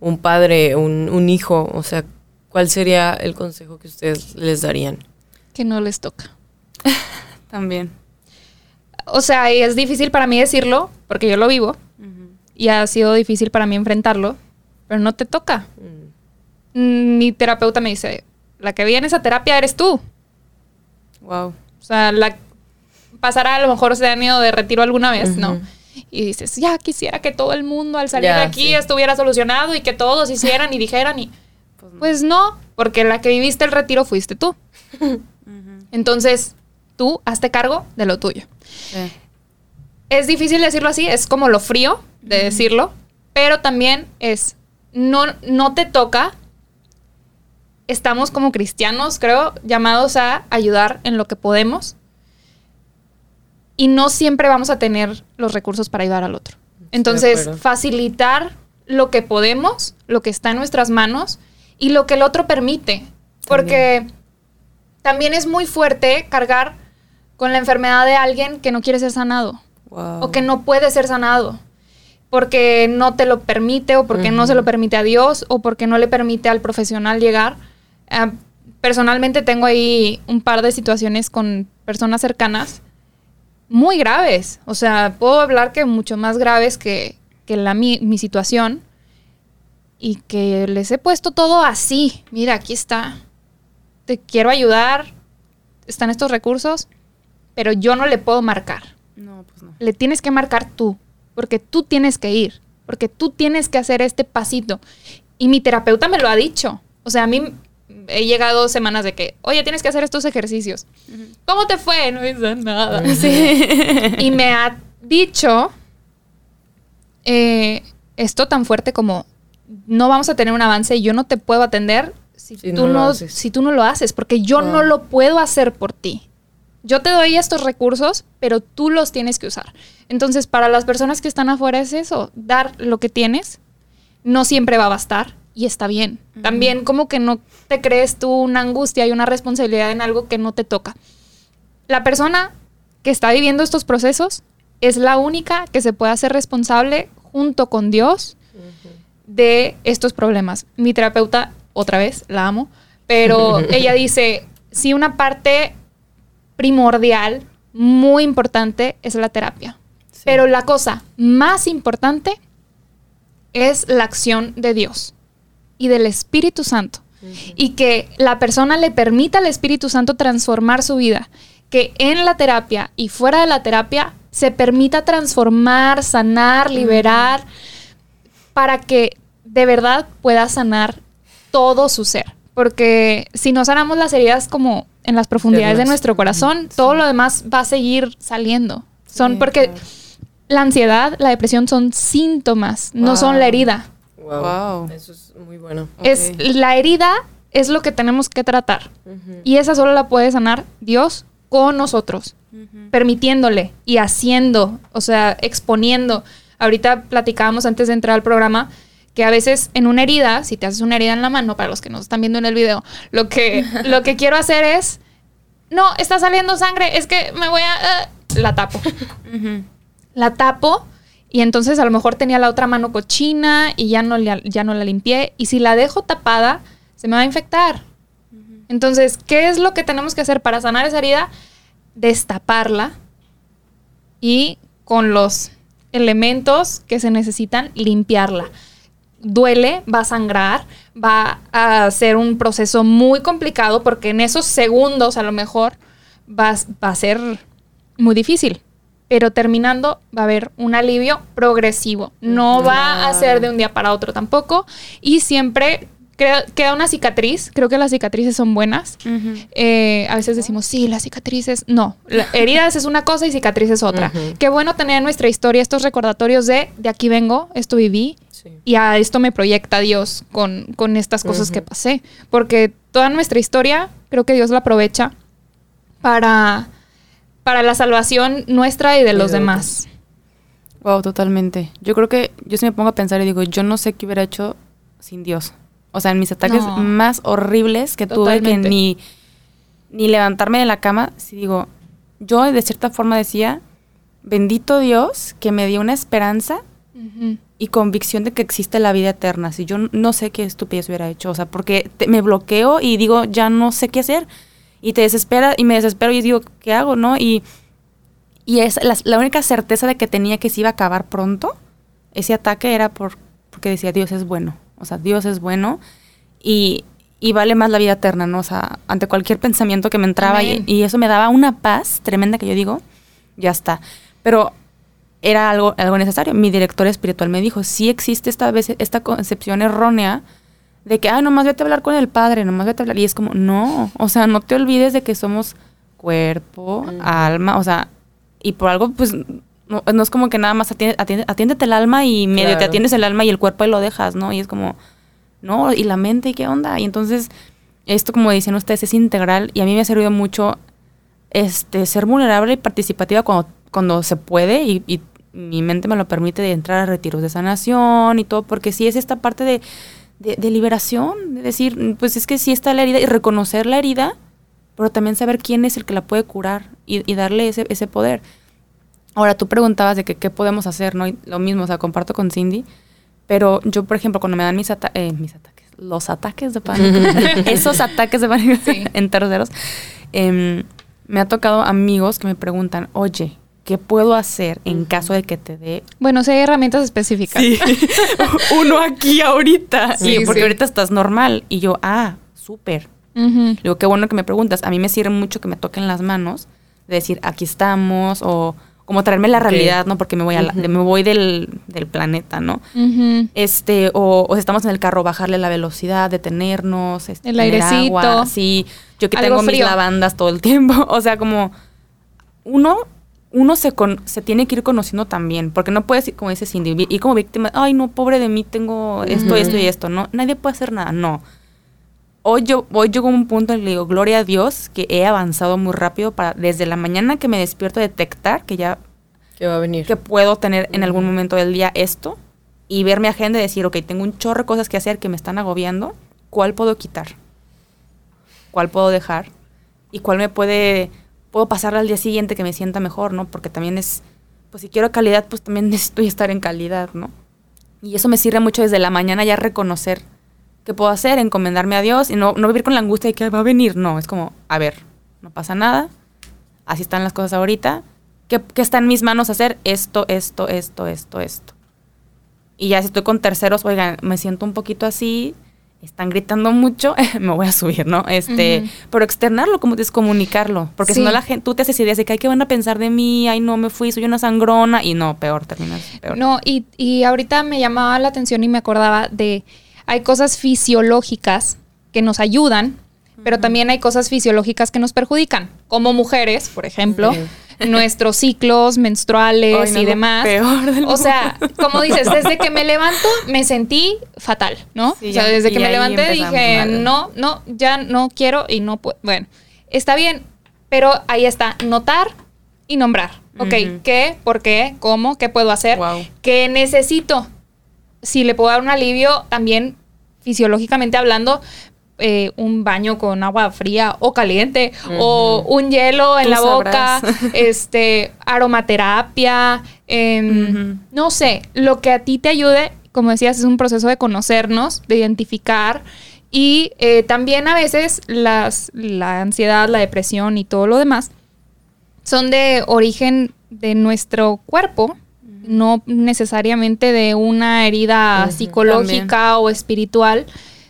un padre, un, un hijo, o sea, ¿cuál sería el consejo que ustedes les darían? Que no les toca. También. O sea, y es difícil para mí decirlo, porque yo lo vivo, y ha sido difícil para mí enfrentarlo, pero no te toca. Mm. Mi terapeuta me dice, la que viene esa terapia eres tú. Wow. O sea, la pasará a lo mejor se han ido de retiro alguna vez. ¿no? Y dices, ya quisiera que todo el mundo al salir Ya, de aquí sí. estuviera solucionado y que todos hicieran y dijeran y Pues no. pues no, porque la que viviste el retiro fuiste tú. Entonces, tú hazte cargo de lo tuyo. Sí. Es difícil decirlo así, es como lo frío de decirlo, pero también es, no, no te toca. Estamos como cristianos, creo, llamados a ayudar en lo que podemos. Y no siempre vamos a tener los recursos para ayudar al otro. Entonces, facilitar lo que podemos, lo que está en nuestras manos y lo que el otro permite. Porque también es muy fuerte cargar con la enfermedad de alguien que no quiere ser sanado Wow. o que no puede ser sanado porque no te lo permite o porque no se lo permite a Dios o porque no le permite al profesional llegar. Ah, personalmente tengo ahí un par de situaciones con personas cercanas muy graves. O sea, puedo hablar que mucho más graves que, que la, mi, mi situación y que les he puesto todo así. Mira, aquí está. Te quiero ayudar. Están estos recursos, pero yo no le puedo marcar No, pues no. le tienes que marcar tú, porque tú tienes que ir, porque tú tienes que hacer este pasito. Y mi terapeuta me lo ha dicho. O sea, a mí he llegado semanas de que, oye, tienes que hacer estos ejercicios. ¿Cómo te fue? No hice nada. y me ha dicho eh, esto tan fuerte como, no vamos a tener un avance y yo no te puedo atender si, Si tú, no lo no, haces. si tú no lo haces, porque yo Wow. no lo puedo hacer por ti. Yo te doy estos recursos, pero tú los tienes que usar. Entonces, para las personas que están afuera es eso, dar lo que tienes. No siempre va a bastar y está bien. También como que no te crees tú una angustia y una responsabilidad en algo que no te toca. La persona que está viviendo estos procesos es la única que se puede hacer responsable junto con Dios de estos problemas. Mi terapeuta, otra vez, la amo, pero ella dice, sí, una parte primordial, muy importante, es la terapia. Pero la cosa más importante es la acción de Dios y del Espíritu Santo. Y que la persona le permita al Espíritu Santo transformar su vida. Que en la terapia y fuera de la terapia se permita transformar, sanar, liberar, para que de verdad pueda sanar todo su ser. Porque si no sanamos las heridas como en las profundidades de nuestro corazón, todo lo demás va a seguir saliendo. Son Sí, porque claro. la ansiedad, la depresión son síntomas, no son la herida. Wow. Wow. Eso es muy bueno. Es la herida es lo que tenemos que tratar. Y esa solo la puede sanar Dios con nosotros, permitiéndole y haciendo, o sea, exponiendo. Ahorita platicábamos antes de entrar al programa que a veces en una herida, si te haces una herida en la mano, para los que nos están viendo en el video, lo que, lo que quiero hacer es, no, está saliendo sangre, es que me voy a... ah", la tapo. La tapo y entonces a lo mejor tenía la otra mano cochina y ya no, la- ya no la limpié. Y si la dejo tapada, se me va a infectar. Entonces, ¿qué es lo que tenemos que hacer para sanar esa herida? Destaparla y con los elementos que se necesitan, limpiarla. Duele, va a sangrar, va a ser un proceso muy complicado porque en esos segundos a lo mejor va, va a ser muy difícil. Pero terminando va a haber un alivio progresivo. No va a ser de un día para otro tampoco. Y siempre queda una cicatriz. Creo que las cicatrices son buenas. Eh, a veces decimos, sí, las cicatrices. No, la- heridas es una cosa y cicatrices otra. Qué bueno tener en nuestra historia estos recordatorios de, de aquí vengo, esto viví, Sí. y a esto me proyecta Dios con, con estas cosas que Ujú. pasé. Porque toda nuestra historia, creo que Dios la aprovecha para, para la salvación nuestra y de los de demás. Wow, totalmente. Yo creo que yo sí me pongo a pensar y digo, yo no sé qué hubiera hecho sin Dios. O sea, en mis ataques No. más horribles que tuve que ni, ni levantarme de la cama, sí digo, yo de cierta forma decía, bendito Dios que me dio una esperanza y convicción de que existe la vida eterna. Si yo no sé qué estupidez hubiera hecho, o sea, porque te- me bloqueo y digo, ya no sé qué hacer. Y te desespera y me desespero y digo, ¿qué hago, no? Y, y es la, la única certeza de que tenía que se iba a acabar pronto, ese ataque era por, porque decía, Dios es bueno. O sea, Dios es bueno y, y vale más la vida eterna, ¿no? O sea, ante cualquier pensamiento que me entraba y eso me daba una paz tremenda que yo digo, ya está. Pero era algo, algo necesario. Mi director espiritual me dijo, sí existe esta vez esta concepción errónea de que, ah, nomás vete a hablar con el padre, nomás vete a hablar. Y es como, no, o sea, no te olvides de que somos cuerpo, alma, o sea, y por algo, pues, no, no es como que nada más atiende, atiende- atiéndete el alma y medio te atiendes el alma y el cuerpo y lo dejas, ¿no? Y es como, no, y la mente, ¿y qué onda? Y entonces, esto, como dicen ustedes, es integral y a mí me ha servido mucho este, ser vulnerable y participativa cuando, cuando se puede y, y mi mente me lo permite de entrar a retiros de sanación y todo, porque sí es esta parte de, de, de liberación, de decir, pues es que sí está la herida y reconocer la herida, pero también saber quién es el que la puede curar y, y darle ese, ese poder. Ahora, tú preguntabas de que qué podemos hacer, ¿no? Y lo mismo, o sea, comparto con Cindy, pero yo, por ejemplo, cuando me dan mis, ata- eh, mis ataques, los ataques de pánico, esos ataques de pánico Sí. en terceros, em, me ha tocado amigos que me preguntan, oye, ¿qué puedo hacer en caso de que te dé Bueno, sí hay herramientas específicas. uno aquí ahorita? Sí, Y porque sí. ahorita estás normal. Y yo, ah, súper. Ujú. Digo, qué bueno que me preguntas. A mí me sirve mucho que me toquen las manos, de decir, aquí estamos, o como traerme la realidad, ¿no? Porque me voy, a la- me voy del, del planeta, ¿no? Este, o, o si estamos en el carro, bajarle la velocidad, detenernos, este, El airecito. agua, sí, yo que tengo mis frío. lavandas todo el tiempo, o sea, como uno, uno se, con- se tiene que ir conociendo también, porque no puedes, como dice Cindy, ir como víctima, ay no, pobre de mí, tengo esto, Ujú. esto y esto, no, nadie puede hacer nada, no. Hoy yo hoy llego a un punto en el que digo, gloria a Dios, que he avanzado muy rápido para desde la mañana que me despierto detectar que ya Que va a venir. que puedo tener en algún momento del día esto y ver mi agenda y decir, ok, tengo un chorro de cosas que hacer que me están agobiando, ¿cuál puedo quitar? ¿Cuál puedo dejar? ¿Y cuál me puede, puedo pasar al día siguiente que me sienta mejor, ¿no? Porque también es, pues si quiero calidad, pues también necesito estar en calidad, ¿no? Y eso me sirve mucho desde la mañana ya reconocer qué puedo hacer, encomendarme a Dios y no, no vivir con la angustia de que va a venir, no, es como, a ver, no pasa nada, así están las cosas ahorita, ¿qué, qué está en mis manos hacer? Esto, esto, esto, esto, esto. Y ya si estoy con terceros, oigan, me siento un poquito así, están gritando mucho, me voy a subir, ¿no? Este, pero externarlo, como descomunicarlo, porque si no la gente, tú te haces ideas de que, ay, ¿qué van a pensar de mí? Ay, no, me fui, soy una sangrona, y no, peor, terminas peor. No, y, y ahorita me llamaba la atención y me acordaba de, hay cosas fisiológicas que nos ayudan, pero también hay cosas fisiológicas que nos perjudican, como mujeres, por ejemplo, nuestros ciclos menstruales Ay, no, y demás. peor del O sea, como dices, desde que me levanto me sentí fatal, ¿no? Sí, o sea, desde que me levanté dije, mal. no, no, ya no quiero y no puedo. Bueno, está bien, pero ahí está, notar y nombrar. Ok. ¿qué? ¿Por qué? ¿Cómo? ¿Qué puedo hacer? Wow. ¿Qué necesito? Si le puedo dar un alivio, también fisiológicamente hablando, eh, un baño con agua fría o caliente, o un hielo en Tú la boca, este, aromaterapia, em, no sé, lo que a ti te ayude, como decías, es un proceso de conocernos, de identificar. Y eh, también a veces las, la ansiedad, la depresión y todo lo demás son de origen de nuestro cuerpo, no necesariamente de una herida psicológica o espiritual.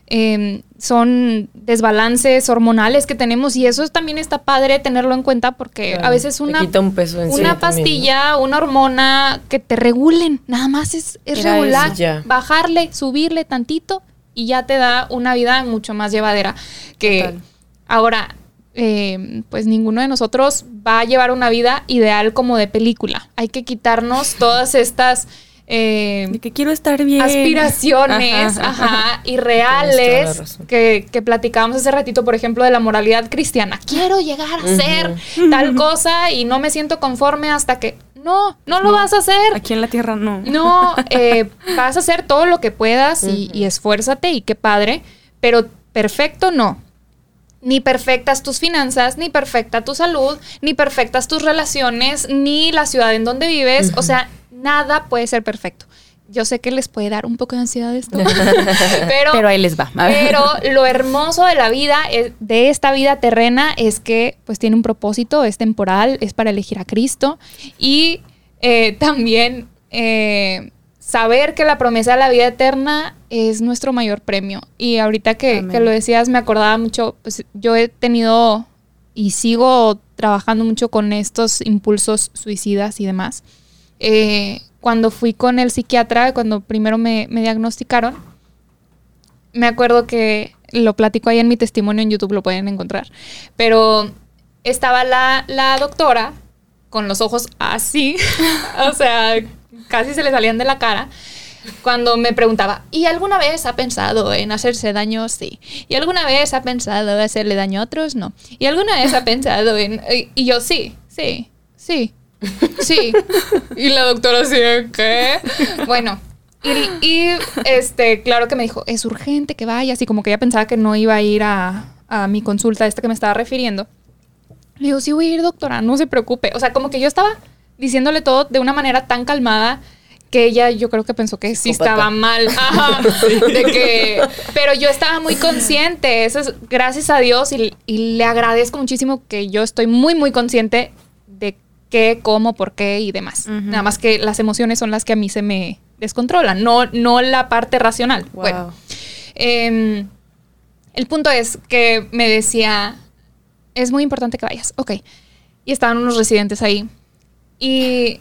Em, son desbalances hormonales que tenemos y eso también está padre tenerlo en cuenta porque Claro, a veces una, quita un peso encima una también, ¿no? pastilla, una hormona que te regulen, nada más es, es regular, eso, bajarle, subirle tantito y ya te da una vida mucho más llevadera. Que Total. ahora, eh, pues ninguno de nosotros va a llevar una vida ideal como de película. Hay que quitarnos todas estas eh, De que quiero estar bien. aspiraciones Ajá. ajá, y reales que, que platicábamos hace ratito, por ejemplo, de la moralidad cristiana. Quiero llegar a ser tal cosa y no me siento conforme hasta que... No, no lo No. vas a hacer. Aquí en la tierra no. No, eh, vas a hacer todo lo que puedas y, y esfuérzate y qué padre, pero perfecto no. Ni perfectas tus finanzas, ni perfecta tu salud, ni perfectas tus relaciones, ni la ciudad en donde vives. O sea, nada puede ser perfecto. Yo sé que les puede dar un poco de ansiedad esto, pero, Pero ahí les va. Pero lo hermoso de la vida, es- de esta vida terrena, es que pues tiene un propósito, es temporal, es para elegir a Cristo y eh, también eh, saber que la promesa de la vida eterna es nuestro mayor premio. Y ahorita que, que lo decías me acordaba mucho, pues yo he tenido y sigo trabajando mucho con estos impulsos suicidas y demás. Eh, cuando fui con el psiquiatra, cuando primero me, me diagnosticaron, me acuerdo que lo platico ahí en mi testimonio en YouTube, lo pueden encontrar. Pero estaba la, la doctora con los ojos así, o sea, casi se le salían de la cara. Cuando me preguntaba, ¿y alguna vez ha pensado en hacerse daño? Sí. ¿Y alguna vez ha pensado hacerle daño a otros? No. ¿Y alguna vez ha pensado en...? Y yo, sí, sí, sí. Sí. Y la doctora así, ¿qué? Bueno, y, y, este, claro que me dijo, es urgente que vayas. Y como que ella pensaba que no iba a ir a, a mi consulta, esta que me estaba refiriendo. Le digo, sí voy a ir, doctora, no se preocupe. O sea, como que yo estaba diciéndole todo de una manera tan calmada que ella yo creo que pensó que sí estaba mal. Ajá, de que, pero yo estaba muy consciente. Eso es gracias a Dios y, y le agradezco muchísimo que yo estoy muy, muy consciente qué, cómo, por qué y demás. Ujú. Nada más que las emociones son las que a mí se me descontrolan, no, no la parte racional. Wow. Bueno, em, el punto es que me decía, es muy importante que vayas. Ok. Y estaban unos residentes ahí. Y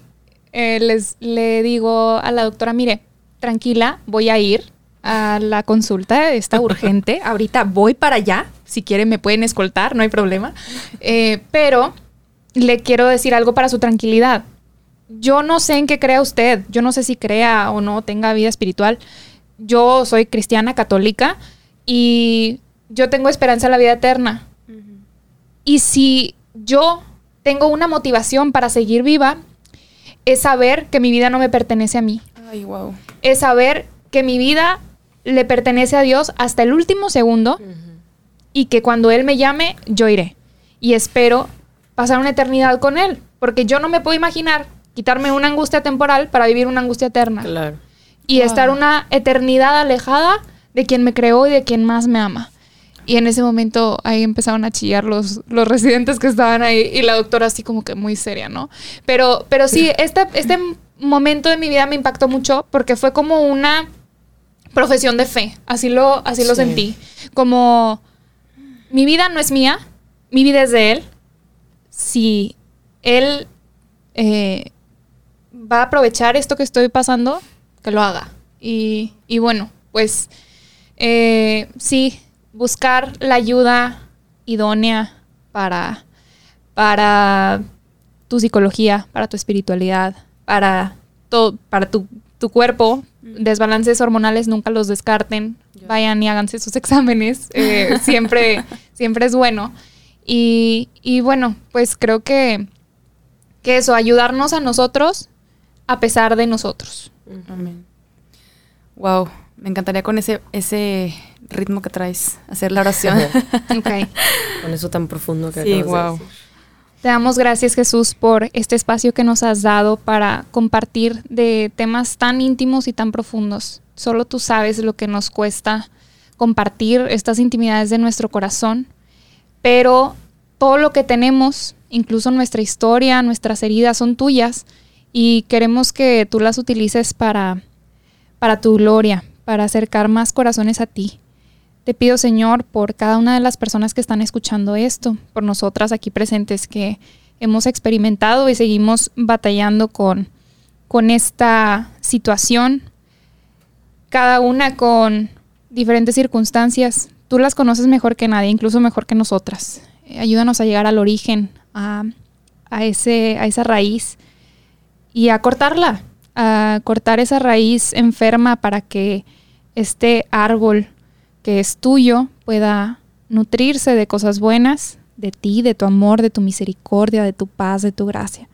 eh, les le digo a la doctora, mire, tranquila, voy a ir a la consulta, está urgente. Ahorita voy para allá. Si quieren me pueden escoltar, no hay problema. Eh, pero le quiero decir algo para su tranquilidad. Yo no sé en qué crea usted. Yo no sé si crea o no tenga vida espiritual. Yo soy cristiana, católica, y yo tengo esperanza en la vida eterna. Y si yo tengo una motivación para seguir viva, es saber que mi vida no me pertenece a mí. Ay, wow. Es saber que mi vida le pertenece a Dios hasta el último segundo y que cuando Él me llame, yo iré. Y espero pasar una eternidad con Él, porque yo no me puedo imaginar quitarme una angustia temporal para vivir una angustia eterna Claro. y Wow. estar una eternidad alejada de quien me creó y de quien más me ama. Y en ese momento ahí empezaron a chillar los, los residentes que estaban ahí y la doctora así como que muy seria, ¿no? Pero, pero sí, este, este momento de mi vida me impactó mucho porque fue como una profesión de fe, así lo, así lo Sí. sentí. Como mi vida no es mía, mi vida es de él. Si él eh, va a aprovechar esto que estoy pasando, que lo haga. Y, y bueno, pues eh, sí, buscar la ayuda idónea para, para tu psicología, para tu espiritualidad, para, todo, para tu, tu cuerpo. Desbalances hormonales nunca los descarten. Ya. Vayan y háganse sus exámenes. eh, siempre, siempre es bueno. Y, y bueno, pues creo que, que eso, ayudarnos a nosotros a pesar de nosotros. Amén. Wow. Me encantaría con ese, ese ritmo que traes hacer la oración. Ok. Con eso tan profundo que Sí, de. Te damos gracias Jesús por este espacio que nos has dado para compartir de temas tan íntimos y tan profundos. Solo tú sabes lo que nos cuesta compartir estas intimidades de nuestro corazón, pero todo lo que tenemos, incluso nuestra historia, nuestras heridas son tuyas y queremos que tú las utilices para, para tu gloria, para acercar más corazones a ti. Te pido, Señor, por cada una de las personas que están escuchando esto, por nosotras aquí presentes que hemos experimentado y seguimos batallando con, con esta situación, cada una con diferentes circunstancias. Tú las conoces mejor que nadie, incluso mejor que nosotras. Eh, ayúdanos a llegar al origen, a, a ese, a esa raíz y a cortarla, a cortar esa raíz enferma para que este árbol que es tuyo pueda nutrirse de cosas buenas, de ti, de tu amor, de tu misericordia, de tu paz, de tu gracia.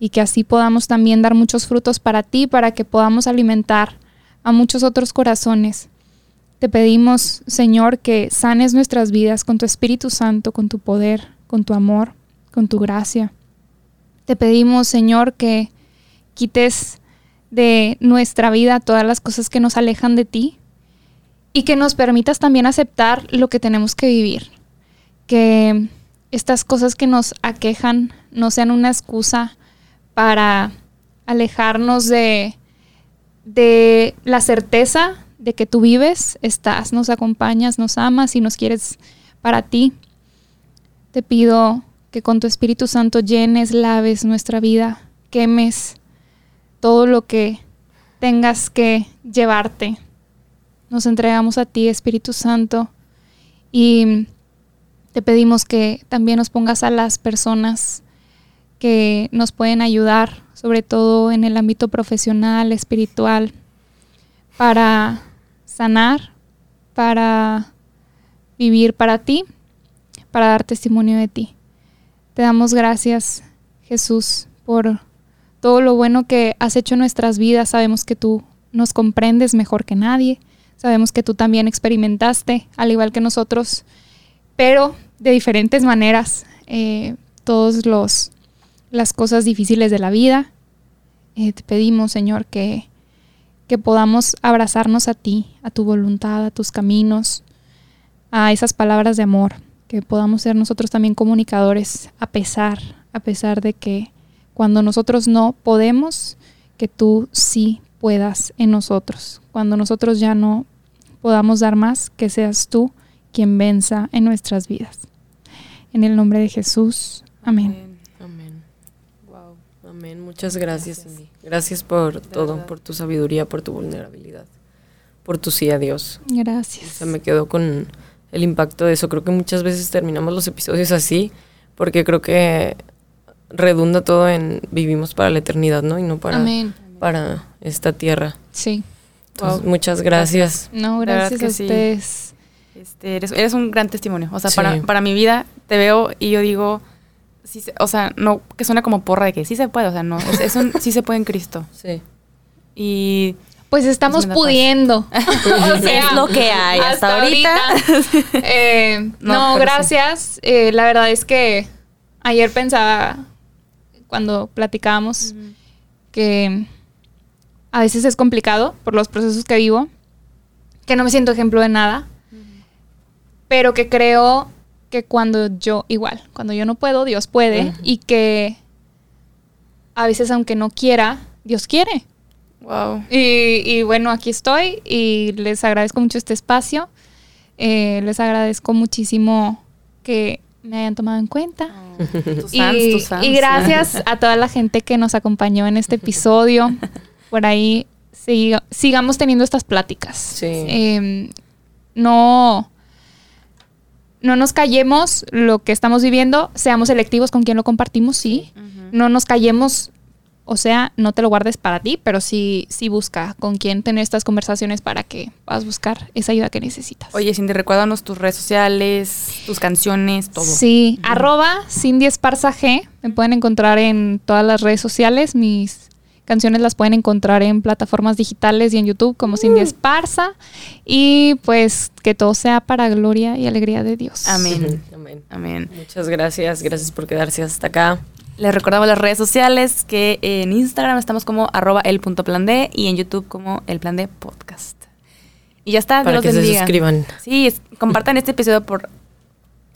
Y que así podamos también dar muchos frutos para ti, para que podamos alimentar a muchos otros corazones. Te pedimos, Señor, que sanes nuestras vidas con tu Espíritu Santo, con tu poder, con tu amor, con tu gracia. Te pedimos, Señor, que quites de nuestra vida todas las cosas que nos alejan de ti y que nos permitas también aceptar lo que tenemos que vivir. Que estas cosas que nos aquejan no sean una excusa para alejarnos de, de la certeza de que tú vives, estás, nos acompañas, nos amas y nos quieres para ti. Te pido que con tu Espíritu Santo llenes, laves nuestra vida, quemes todo lo que tengas que llevarte. Nos entregamos a ti, Espíritu Santo, y te pedimos que también nos pongas a las personas que nos pueden ayudar, sobre todo en el ámbito profesional, espiritual, para sanar, para vivir para ti, para dar testimonio de ti. Te damos gracias, Jesús, por todo lo bueno que has hecho en nuestras vidas. Sabemos que tú nos comprendes mejor que nadie. Sabemos que tú también experimentaste, al igual que nosotros, pero de diferentes maneras, eh, todos los las cosas difíciles de la vida. Eh, te pedimos, Señor, que, que podamos abrazarnos a ti, a tu voluntad, a tus caminos, a esas palabras de amor, que podamos ser nosotros también comunicadores, a pesar, a pesar de que cuando nosotros no podemos, que tú sí puedas en nosotros. Cuando nosotros ya no podamos dar más, que seas tú quien venza en nuestras vidas. En el nombre de Jesús. Amén. Amén. Muchas gracias, Cindy. Gracias por todo, por tu sabiduría, por tu vulnerabilidad, por tu sí a Dios. Gracias. Se me quedó con el impacto de eso. Creo que muchas veces terminamos los episodios así, porque creo que redunda todo en vivimos para la eternidad, ¿no? Y no para, Amén. para esta tierra. Sí. Entonces, Muchas gracias. No, gracias a sí. ustedes. Este, eres, eres un gran testimonio. O sea, Sí. para, para mi vida te veo y yo digo, sí se- o sea, no que suena como porra de que sí se puede, o sea, no, es, es un sí se puede en Cristo. Sí. Y Pues estamos Es una paz. pudiendo. O sea, Es lo que hay hasta ahorita. Eh, No, gracias. Eh, la verdad es que ayer pensaba, cuando platicábamos, que a veces es complicado por los procesos que vivo, que no me siento ejemplo de nada, pero que creo que cuando yo, igual, cuando yo no puedo, Dios puede, y que a veces aunque no quiera, Dios quiere. wow. Y, y bueno, aquí estoy y les agradezco mucho este espacio. Eh, les agradezco muchísimo que me hayan tomado en cuenta. Tus Y, fans, tus fans. y gracias a toda la gente que nos acompañó en este episodio. Por ahí siga- sigamos teniendo estas pláticas. Sí. Eh, no, no nos callemos lo que estamos viviendo, seamos selectivos con quien lo compartimos, sí. No nos callemos, o sea, no te lo guardes para ti, pero sí, sí busca con quién tener estas conversaciones para que puedas buscar esa ayuda que necesitas. Oye, Cindy, recuérdanos tus redes sociales, tus canciones, todo. Sí, arroba Cindy Esparza G. Me pueden encontrar en todas las redes sociales. Mis canciones las pueden encontrar en plataformas digitales y en YouTube como Cindy Esparza. Y pues que todo sea para gloria y alegría de Dios. Amén. Amén. Amén. Muchas gracias. Gracias por quedarse hasta acá. Les recordamos las redes sociales que en Instagram estamos como arroba el punto plan D y en YouTube como el plan D podcast. Y ya está, Dios Para los se suscriban. Sí, es- compartan este episodio por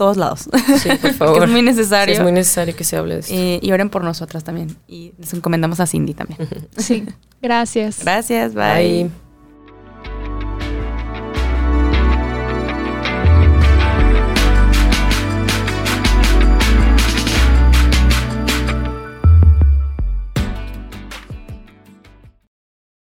todos lados. Sí, por Porque favor. es muy necesario. Sí, es muy necesario que se hable de esto. Eh, y oren por nosotras también. Y les encomendamos a Cindy también. Sí, gracias. Gracias, bye. Bye.